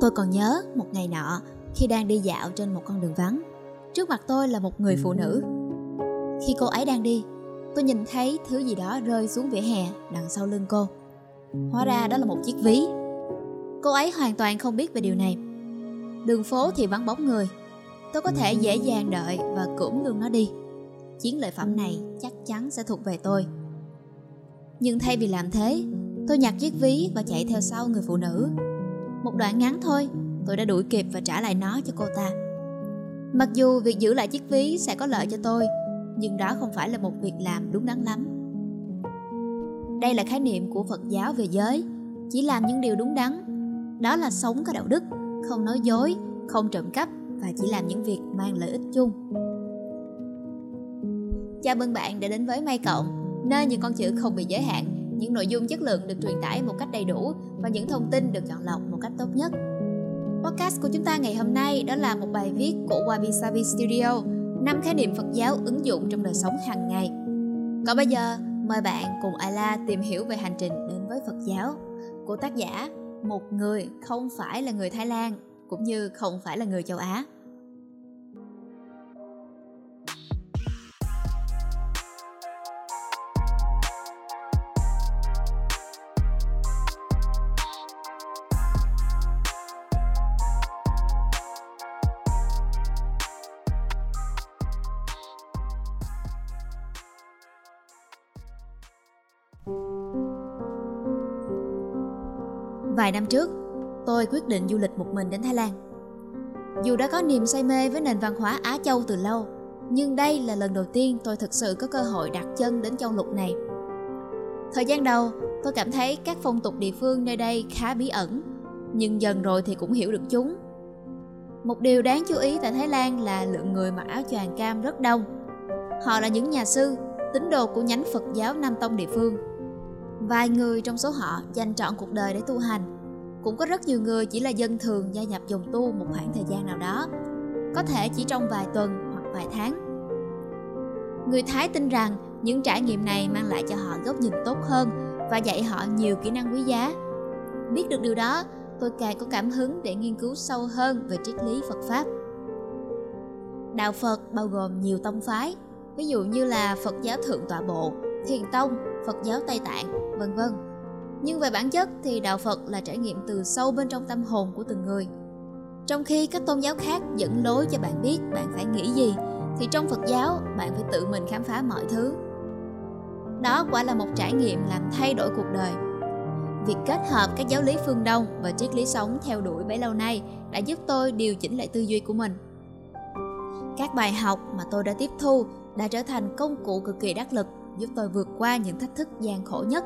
Tôi còn nhớ một ngày nọ khi đang đi dạo trên một con đường vắng. Trước mặt tôi là một người phụ nữ. Khi cô ấy đang đi, tôi nhìn thấy thứ gì đó rơi xuống vỉa hè đằng sau lưng cô. Hóa ra đó là một chiếc ví. Cô ấy hoàn toàn không biết về điều này. Đường phố thì vắng bóng người. Tôi có thể dễ dàng đợi và cưỡng luôn nó đi. Chiến lợi phẩm này chắc chắn sẽ thuộc về tôi. Nhưng thay vì làm thế, tôi nhặt chiếc ví và chạy theo sau người phụ nữ. Một đoạn ngắn thôi, tôi đã đuổi kịp và trả lại nó cho cô ta. Mặc dù việc giữ lại chiếc ví sẽ có lợi cho tôi, nhưng đó không phải là một việc làm đúng đắn lắm. Đây là khái niệm của Phật giáo về giới, chỉ làm những điều đúng đắn. Đó là sống có đạo đức, không nói dối, không trộm cắp và chỉ làm những việc mang lợi ích chung. Chào mừng bạn đã đến với May Cộng, nơi những con chữ không bị giới hạn, những nội dung chất lượng được truyền tải một cách đầy đủ và những thông tin được chọn lọc một cách tốt nhất. Podcast của chúng ta ngày hôm nay đó là một bài viết của Wabi Sabi Studio, năm khái niệm Phật giáo ứng dụng trong đời sống hàng ngày. Còn bây giờ, mời bạn cùng Ala tìm hiểu về hành trình đến với Phật giáo của tác giả một người không phải là người Thái Lan cũng như không phải là người châu Á. Vài năm trước, tôi quyết định du lịch một mình đến Thái Lan. Dù đã có niềm say mê với nền văn hóa Á Châu từ lâu, nhưng đây là lần đầu tiên tôi thực sự có cơ hội đặt chân đến châu lục này. Thời gian đầu, tôi cảm thấy các phong tục địa phương nơi đây khá bí ẩn, nhưng dần rồi thì cũng hiểu được chúng. Một điều đáng chú ý tại Thái Lan là lượng người mặc áo choàng cam rất đông. Họ là những nhà sư, tín đồ của nhánh Phật giáo Nam Tông địa phương – Vài người trong số họ dành trọn cuộc đời để tu hành. Cũng có rất nhiều người chỉ là dân thường gia nhập dòng tu một khoảng thời gian nào đó, có thể chỉ trong vài tuần hoặc vài tháng. Người Thái tin rằng những trải nghiệm này mang lại cho họ góc nhìn tốt hơn và dạy họ nhiều kỹ năng quý giá. Biết được điều đó, tôi càng có cảm hứng để nghiên cứu sâu hơn về triết lý Phật Pháp. Đạo Phật bao gồm nhiều tông phái, ví dụ như là Phật giáo Thượng Tọa Bộ, Thiền Tông, Phật giáo Tây Tạng, vân vân. Nhưng về bản chất thì đạo Phật là trải nghiệm từ sâu bên trong tâm hồn của từng người. Trong khi các tôn giáo khác dẫn lối cho bạn biết bạn phải nghĩ gì, thì trong Phật giáo bạn phải tự mình khám phá mọi thứ. Đó quả là một trải nghiệm làm thay đổi cuộc đời. Việc kết hợp các giáo lý phương Đông và triết lý sống theo đuổi bấy lâu nay đã giúp tôi điều chỉnh lại tư duy của mình. Các bài học mà tôi đã tiếp thu đã trở thành công cụ cực kỳ đắc lực giúp tôi vượt qua những thách thức gian khổ nhất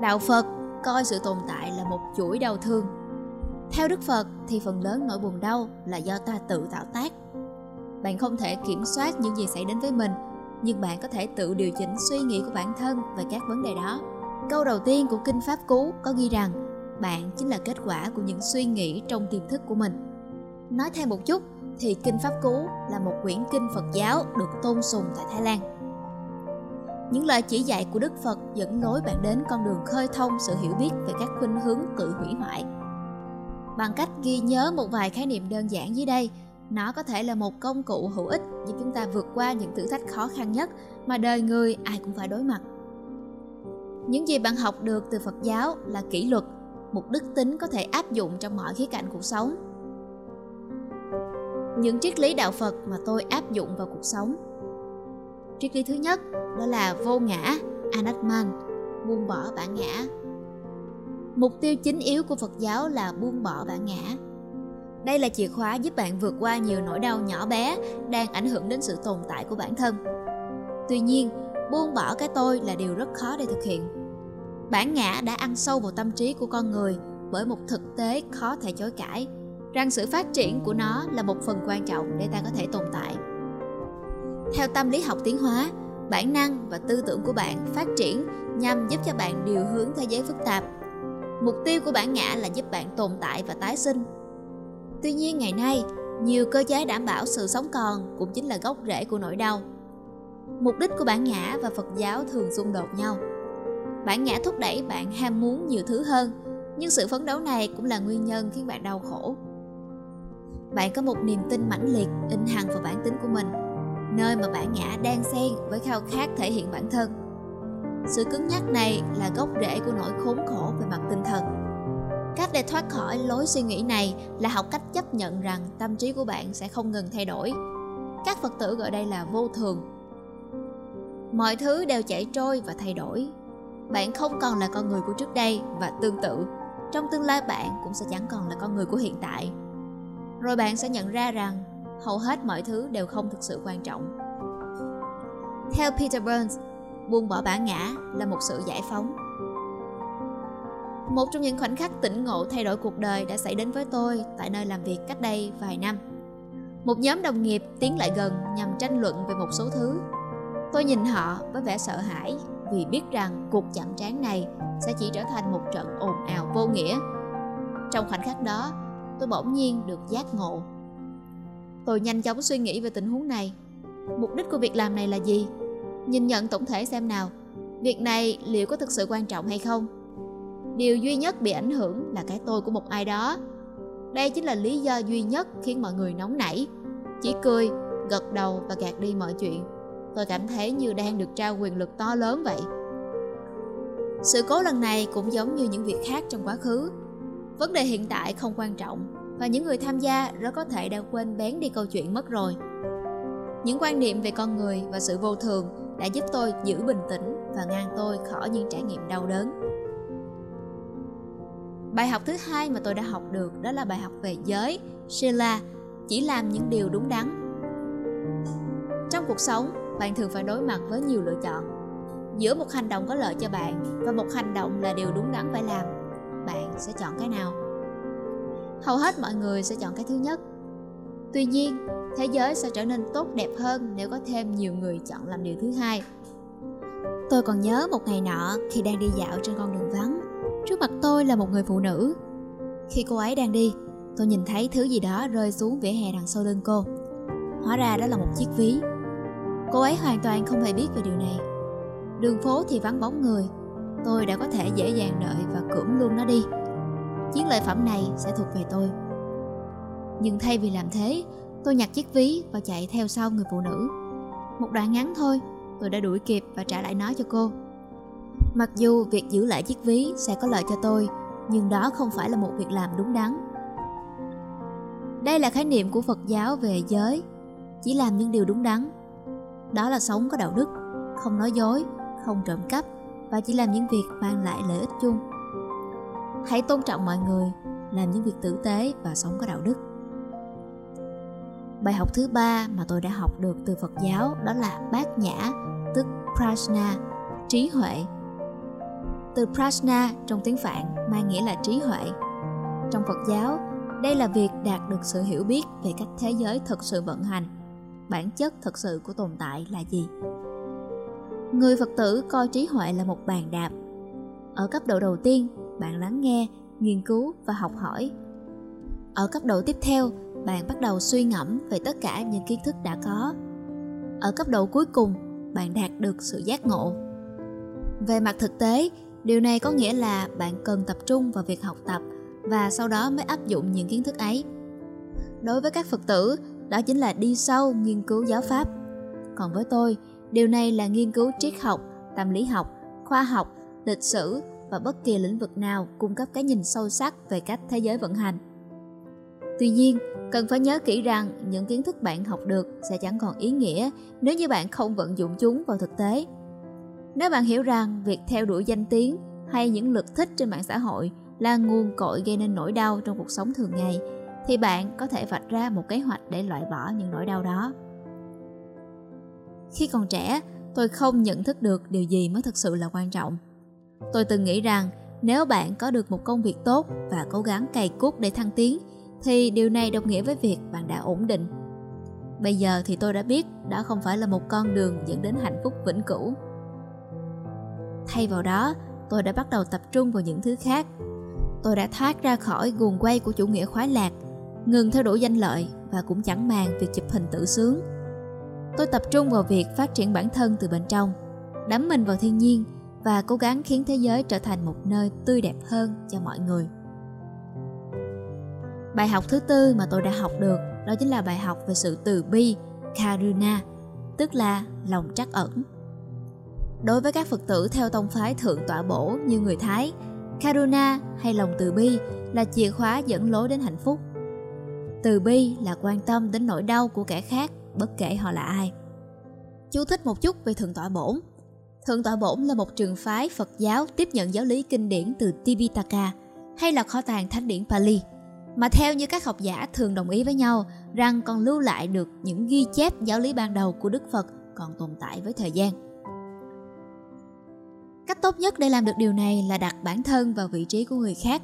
đạo phật coi sự tồn tại là một chuỗi đau thương. Theo đức phật thì phần lớn nỗi buồn đau là do ta tự tạo tác. Bạn không thể kiểm soát những gì xảy đến với mình, nhưng bạn có thể tự điều chỉnh suy nghĩ của bản thân về các vấn đề đó. Câu đầu tiên của kinh pháp cú có ghi rằng, bạn chính là kết quả của những suy nghĩ trong tiềm thức của mình. Nói thêm một chút thì kinh pháp cú là một quyển kinh phật giáo được tôn sùng tại thái lan những lời chỉ dạy của Đức Phật dẫn lối bạn đến con đường khơi thông sự hiểu biết về các khuynh hướng tự hủy hoại. Bằng cách ghi nhớ một vài khái niệm đơn giản dưới đây, nó có thể là một công cụ hữu ích giúp chúng ta vượt qua những thử thách khó khăn nhất mà đời người ai cũng phải đối mặt. Những gì bạn học được từ Phật giáo là kỷ luật, một đức tính có thể áp dụng trong mọi khía cạnh cuộc sống. Những triết lý đạo Phật mà tôi áp dụng vào cuộc sống triết lý thứ nhất, đó là vô ngã, anatman, buông bỏ bản ngã. Mục tiêu chính yếu của phật giáo là buông bỏ bản ngã. Đây là chìa khóa giúp bạn vượt qua nhiều nỗi đau nhỏ bé đang ảnh hưởng đến sự tồn tại của bản thân. Tuy nhiên, buông bỏ cái tôi là điều rất khó để thực hiện. Bản ngã đã ăn sâu vào tâm trí của con người bởi một thực tế khó thể chối cãi. Rằng sự phát triển của nó là một phần quan trọng để ta có thể tồn tại theo tâm lý học tiến hóa, bản năng và tư tưởng của bạn phát triển nhằm giúp cho bạn điều hướng thế giới phức tạp. Mục tiêu của bản ngã là giúp bạn tồn tại và tái sinh. Tuy nhiên ngày nay, nhiều cơ chế đảm bảo sự sống còn cũng chính là gốc rễ của nỗi đau. Mục đích của bản ngã và Phật giáo thường xung đột nhau. Bản ngã thúc đẩy bạn ham muốn nhiều thứ hơn, nhưng sự phấn đấu này cũng là nguyên nhân khiến bạn đau khổ. Bạn có một niềm tin mãnh liệt in hằn vào bản tính của mình, nơi mà bản ngã đang xen với khao khát thể hiện bản thân. Sự cứng nhắc này là gốc rễ của nỗi khốn khổ về mặt tinh thần. Cách để thoát khỏi lối suy nghĩ này là học cách chấp nhận rằng tâm trí của bạn sẽ không ngừng thay đổi. Các Phật tử gọi đây là vô thường. Mọi thứ đều chảy trôi và thay đổi. Bạn không còn là con người của trước đây và tương tự, trong tương lai bạn cũng sẽ chẳng còn là con người của hiện tại. Rồi bạn sẽ nhận ra rằng hầu hết mọi thứ đều không thực sự quan trọng. Theo Peter Burns, buông bỏ bản ngã là một sự giải phóng. Một trong những khoảnh khắc tỉnh ngộ thay đổi cuộc đời đã xảy đến với tôi tại nơi làm việc cách đây vài năm. Một nhóm đồng nghiệp tiến lại gần nhằm tranh luận về một số thứ. Tôi nhìn họ với vẻ sợ hãi vì biết rằng cuộc chạm trán này sẽ chỉ trở thành một trận ồn ào vô nghĩa. Trong khoảnh khắc đó tôi bỗng nhiên được giác ngộ tôi nhanh chóng suy nghĩ về tình huống này. Mục đích của việc làm này là gì? Nhìn nhận tổng thể xem nào. Việc này liệu có thực sự quan trọng hay không? Điều duy nhất bị ảnh hưởng là cái tôi của một ai đó. Đây chính là lý do duy nhất khiến mọi người nóng nảy. Chỉ cười, gật đầu và gạt đi mọi chuyện. Tôi cảm thấy như đang được trao quyền lực to lớn vậy. Sự cố lần này cũng giống như những việc khác trong quá khứ. Vấn đề hiện tại không quan trọng và những người tham gia rất có thể đã quên bén đi câu chuyện mất rồi. Những quan niệm về con người và sự vô thường đã giúp tôi giữ bình tĩnh và ngăn tôi khỏi những trải nghiệm đau đớn. Bài học thứ hai mà tôi đã học được đó là bài học về giới sheila chỉ làm những điều đúng đắn. Trong cuộc sống, bạn thường phải đối mặt với nhiều lựa chọn. Giữa một hành động có lợi cho bạn và một hành động là điều đúng đắn phải làm, bạn sẽ chọn cái nào? Hầu hết mọi người sẽ chọn cái thứ nhất. Tuy nhiên, thế giới sẽ trở nên tốt đẹp hơn nếu có thêm nhiều người chọn làm điều thứ hai. Tôi còn nhớ một ngày nọ khi đang đi dạo trên con đường vắng, trước mặt tôi là một người phụ nữ. Khi cô ấy đang đi, tôi nhìn thấy thứ gì đó rơi xuống vỉa hè đằng sau lưng cô. Hóa ra đó là một chiếc ví. Cô ấy hoàn toàn không hề biết về điều này. Đường phố thì vắng bóng người. Tôi đã có thể dễ dàng đợi và cưỡng luôn nó đi chiến lợi phẩm này sẽ thuộc về tôi. Nhưng thay vì làm thế, tôi nhặt chiếc ví và chạy theo sau người phụ nữ. Một đoạn ngắn thôi, tôi đã đuổi kịp và trả lại nó cho cô. Mặc dù việc giữ lại chiếc ví sẽ có lợi cho tôi, nhưng đó không phải là một việc làm đúng đắn. Đây là khái niệm của phật giáo về giới. Chỉ làm những điều đúng đắn. Đó là sống có đạo đức, không nói dối, không trộm cắp, và chỉ làm những việc mang lại lợi ích chung hãy tôn trọng mọi người, làm những việc tử tế và sống có đạo đức. Bài học thứ ba mà tôi đã học được từ phật giáo đó là bát nhã, tức prajna, trí huệ. Từ prajna trong tiếng phạn mang nghĩa là trí huệ. Trong phật giáo, đây là việc đạt được sự hiểu biết về cách thế giới thực sự vận hành, bản chất thực sự của tồn tại là gì. Người phật tử coi trí huệ là một bàn đạp. Ở cấp độ đầu tiên bạn lắng nghe, nghiên cứu và học hỏi. Ở cấp độ tiếp theo, bạn bắt đầu suy ngẫm về tất cả những kiến thức đã có. Ở cấp độ cuối cùng, bạn đạt được sự giác ngộ. Về mặt thực tế, điều này có nghĩa là bạn cần tập trung vào việc học tập và sau đó mới áp dụng những kiến thức ấy. Đối với các phật tử, đó chính là đi sâu nghiên cứu giáo pháp. Còn với tôi, điều này là nghiên cứu triết học, tâm lý học, khoa học, lịch sử và bất kỳ lĩnh vực nào cung cấp cái nhìn sâu sắc về cách thế giới vận hành. Tuy nhiên, cần phải nhớ kỹ rằng những kiến thức bạn học được sẽ chẳng còn ý nghĩa nếu như bạn không vận dụng chúng vào thực tế. Nếu bạn hiểu rằng việc theo đuổi danh tiếng hay những lực thích trên mạng xã hội là nguồn cội gây nên nỗi đau trong cuộc sống thường ngày, thì bạn có thể vạch ra một kế hoạch để loại bỏ những nỗi đau đó. Khi còn trẻ, tôi không nhận thức được điều gì mới thực sự là quan trọng tôi từng nghĩ rằng nếu bạn có được một công việc tốt và cố gắng cày cuốc để thăng tiến, thì điều này đồng nghĩa với việc bạn đã ổn định. Bây giờ thì tôi đã biết đó không phải là một con đường dẫn đến hạnh phúc vĩnh cửu. Thay vào đó, tôi đã bắt đầu tập trung vào những thứ khác. Tôi đã thoát ra khỏi guồng quay của chủ nghĩa khoái lạc, ngừng theo đuổi danh lợi và cũng chẳng màng việc chụp hình tự sướng. Tôi tập trung vào việc phát triển bản thân từ bên trong, đắm mình vào thiên nhiên và cố gắng khiến thế giới trở thành một nơi tươi đẹp hơn cho mọi người. Bài học thứ tư mà tôi đã học được đó chính là bài học về sự từ bi, karuna, tức là lòng trắc ẩn. Đối với các Phật tử theo tông phái thượng tọa bổ như người Thái, karuna hay lòng từ bi là chìa khóa dẫn lối đến hạnh phúc. Từ bi là quan tâm đến nỗi đau của kẻ khác, bất kể họ là ai. Chú thích một chút về thượng tọa bổn. Thượng tọa bổn là một trường phái Phật giáo tiếp nhận giáo lý kinh điển từ Tipitaka hay là kho tàng thánh điển Pali mà theo như các học giả thường đồng ý với nhau rằng còn lưu lại được những ghi chép giáo lý ban đầu của Đức Phật còn tồn tại với thời gian. Cách tốt nhất để làm được điều này là đặt bản thân vào vị trí của người khác,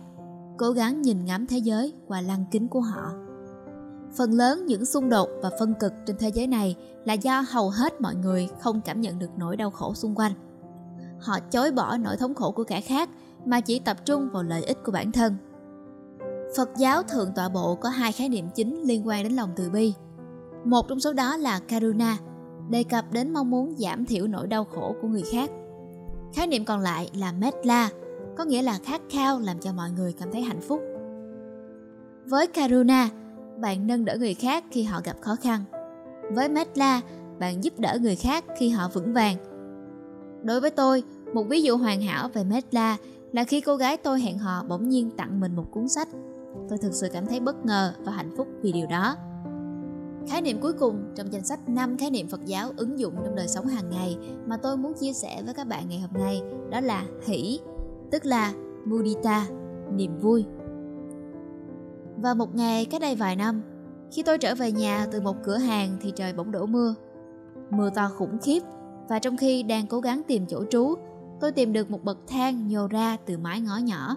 cố gắng nhìn ngắm thế giới qua lăng kính của họ. Phần lớn những xung đột và phân cực trên thế giới này là do hầu hết mọi người không cảm nhận được nỗi đau khổ xung quanh. Họ chối bỏ nỗi thống khổ của kẻ khác mà chỉ tập trung vào lợi ích của bản thân Phật giáo Thượng Tọa Bộ có hai khái niệm chính liên quan đến lòng từ bi. Một trong số đó là Karuna, đề cập đến mong muốn giảm thiểu nỗi đau khổ của người khác. Khái niệm còn lại là Metla, có nghĩa là khát khao làm cho mọi người cảm thấy hạnh phúc. Với Karuna, bạn nâng đỡ người khác khi họ gặp khó khăn. Với Metla, bạn giúp đỡ người khác khi họ vững vàng. Đối với tôi, một ví dụ hoàn hảo về Metla là khi cô gái tôi hẹn hò bỗng nhiên tặng mình một cuốn sách Tôi thực sự cảm thấy bất ngờ và hạnh phúc vì điều đó. Khái niệm cuối cùng trong danh sách 5 khái niệm Phật giáo ứng dụng trong đời sống hàng ngày mà tôi muốn chia sẻ với các bạn ngày hôm nay đó là hỷ, tức là mudita, niềm vui. Và một ngày cách đây vài năm, khi tôi trở về nhà từ một cửa hàng thì trời bỗng đổ mưa. Mưa to khủng khiếp và trong khi đang cố gắng tìm chỗ trú, tôi tìm được một bậc thang nhô ra từ mái ngõ nhỏ.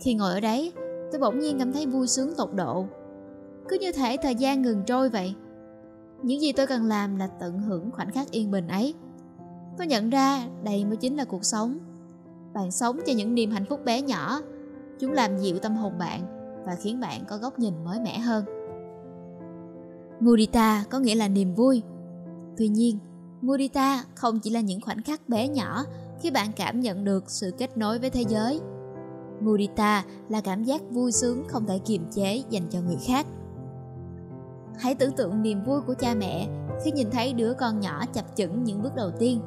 Khi ngồi ở đấy, tôi bỗng nhiên cảm thấy vui sướng tột độ. Cứ như thể thời gian ngừng trôi vậy. Những gì tôi cần làm là tận hưởng khoảnh khắc yên bình ấy. Tôi nhận ra đây mới chính là cuộc sống. Bạn sống cho những niềm hạnh phúc bé nhỏ. Chúng làm dịu tâm hồn bạn và khiến bạn có góc nhìn mới mẻ hơn mudita có nghĩa là niềm vui tuy nhiên mudita không chỉ là những khoảnh khắc bé nhỏ khi bạn cảm nhận được sự kết nối với thế giới Mudita là cảm giác vui sướng không thể kiềm chế dành cho người khác. Hãy tưởng tượng niềm vui của cha mẹ khi nhìn thấy đứa con nhỏ chập chững những bước đầu tiên.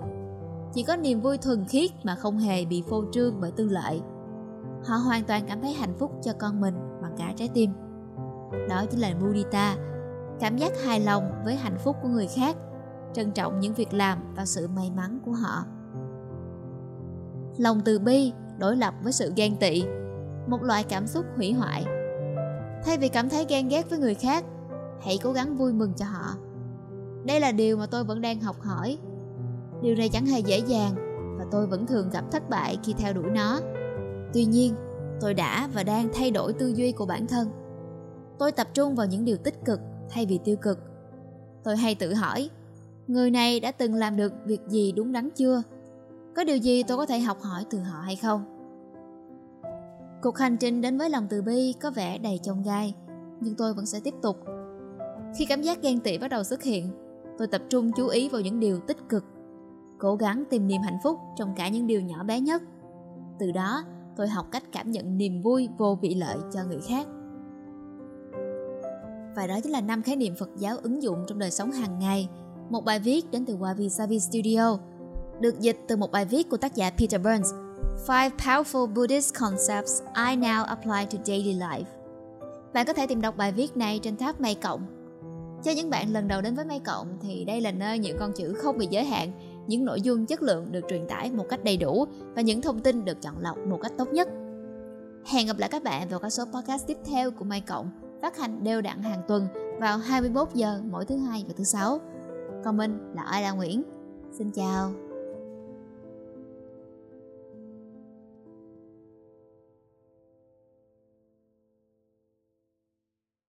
Chỉ có niềm vui thuần khiết mà không hề bị phô trương bởi tư lợi. Họ hoàn toàn cảm thấy hạnh phúc cho con mình cả trái tim. Đó chính là Mudita, cảm giác hài lòng với hạnh phúc của người khác, trân trọng những việc làm và sự may mắn của họ. Lòng từ bi đối lập với sự ghen tị một loại cảm xúc hủy hoại thay vì cảm thấy ghen ghét với người khác hãy cố gắng vui mừng cho họ đây là điều mà tôi vẫn đang học hỏi điều này chẳng hề dễ dàng và tôi vẫn thường gặp thất bại khi theo đuổi nó tuy nhiên tôi đã và đang thay đổi tư duy của bản thân. Tôi tập trung vào những điều tích cực thay vì tiêu cực. Tôi hay tự hỏi, người này đã từng làm được việc gì đúng đắn chưa? Có điều gì tôi có thể học hỏi từ họ hay không? Cuộc hành trình đến với lòng từ bi có vẻ đầy chông gai, nhưng tôi vẫn sẽ tiếp tục. Khi cảm giác ghen tị bắt đầu xuất hiện, tôi tập trung chú ý vào những điều tích cực, cố gắng tìm niềm hạnh phúc trong cả những điều nhỏ bé nhất. Từ đó tôi học cách cảm nhận niềm vui vô vị lợi cho người khác. Và đó chính là năm khái niệm Phật giáo ứng dụng trong đời sống hàng ngày. Một bài viết đến từ Wabi Sabi Studio, được dịch từ một bài viết của tác giả Peter Burns, Five Powerful Buddhist Concepts I Now Apply to Daily Life. Bạn có thể tìm đọc bài viết này trên tab May Cộng. Cho những bạn lần đầu đến với May Cộng thì đây là nơi những con chữ không bị giới hạn những nội dung chất lượng được truyền tải một cách đầy đủ và những thông tin được chọn lọc một cách tốt nhất. Hẹn gặp lại các bạn vào các số podcast tiếp theo của Mai Cộng, phát hành đều đặn hàng tuần vào 21 giờ mỗi thứ hai và thứ sáu. Còn mình là Ai Nguyễn. Xin chào.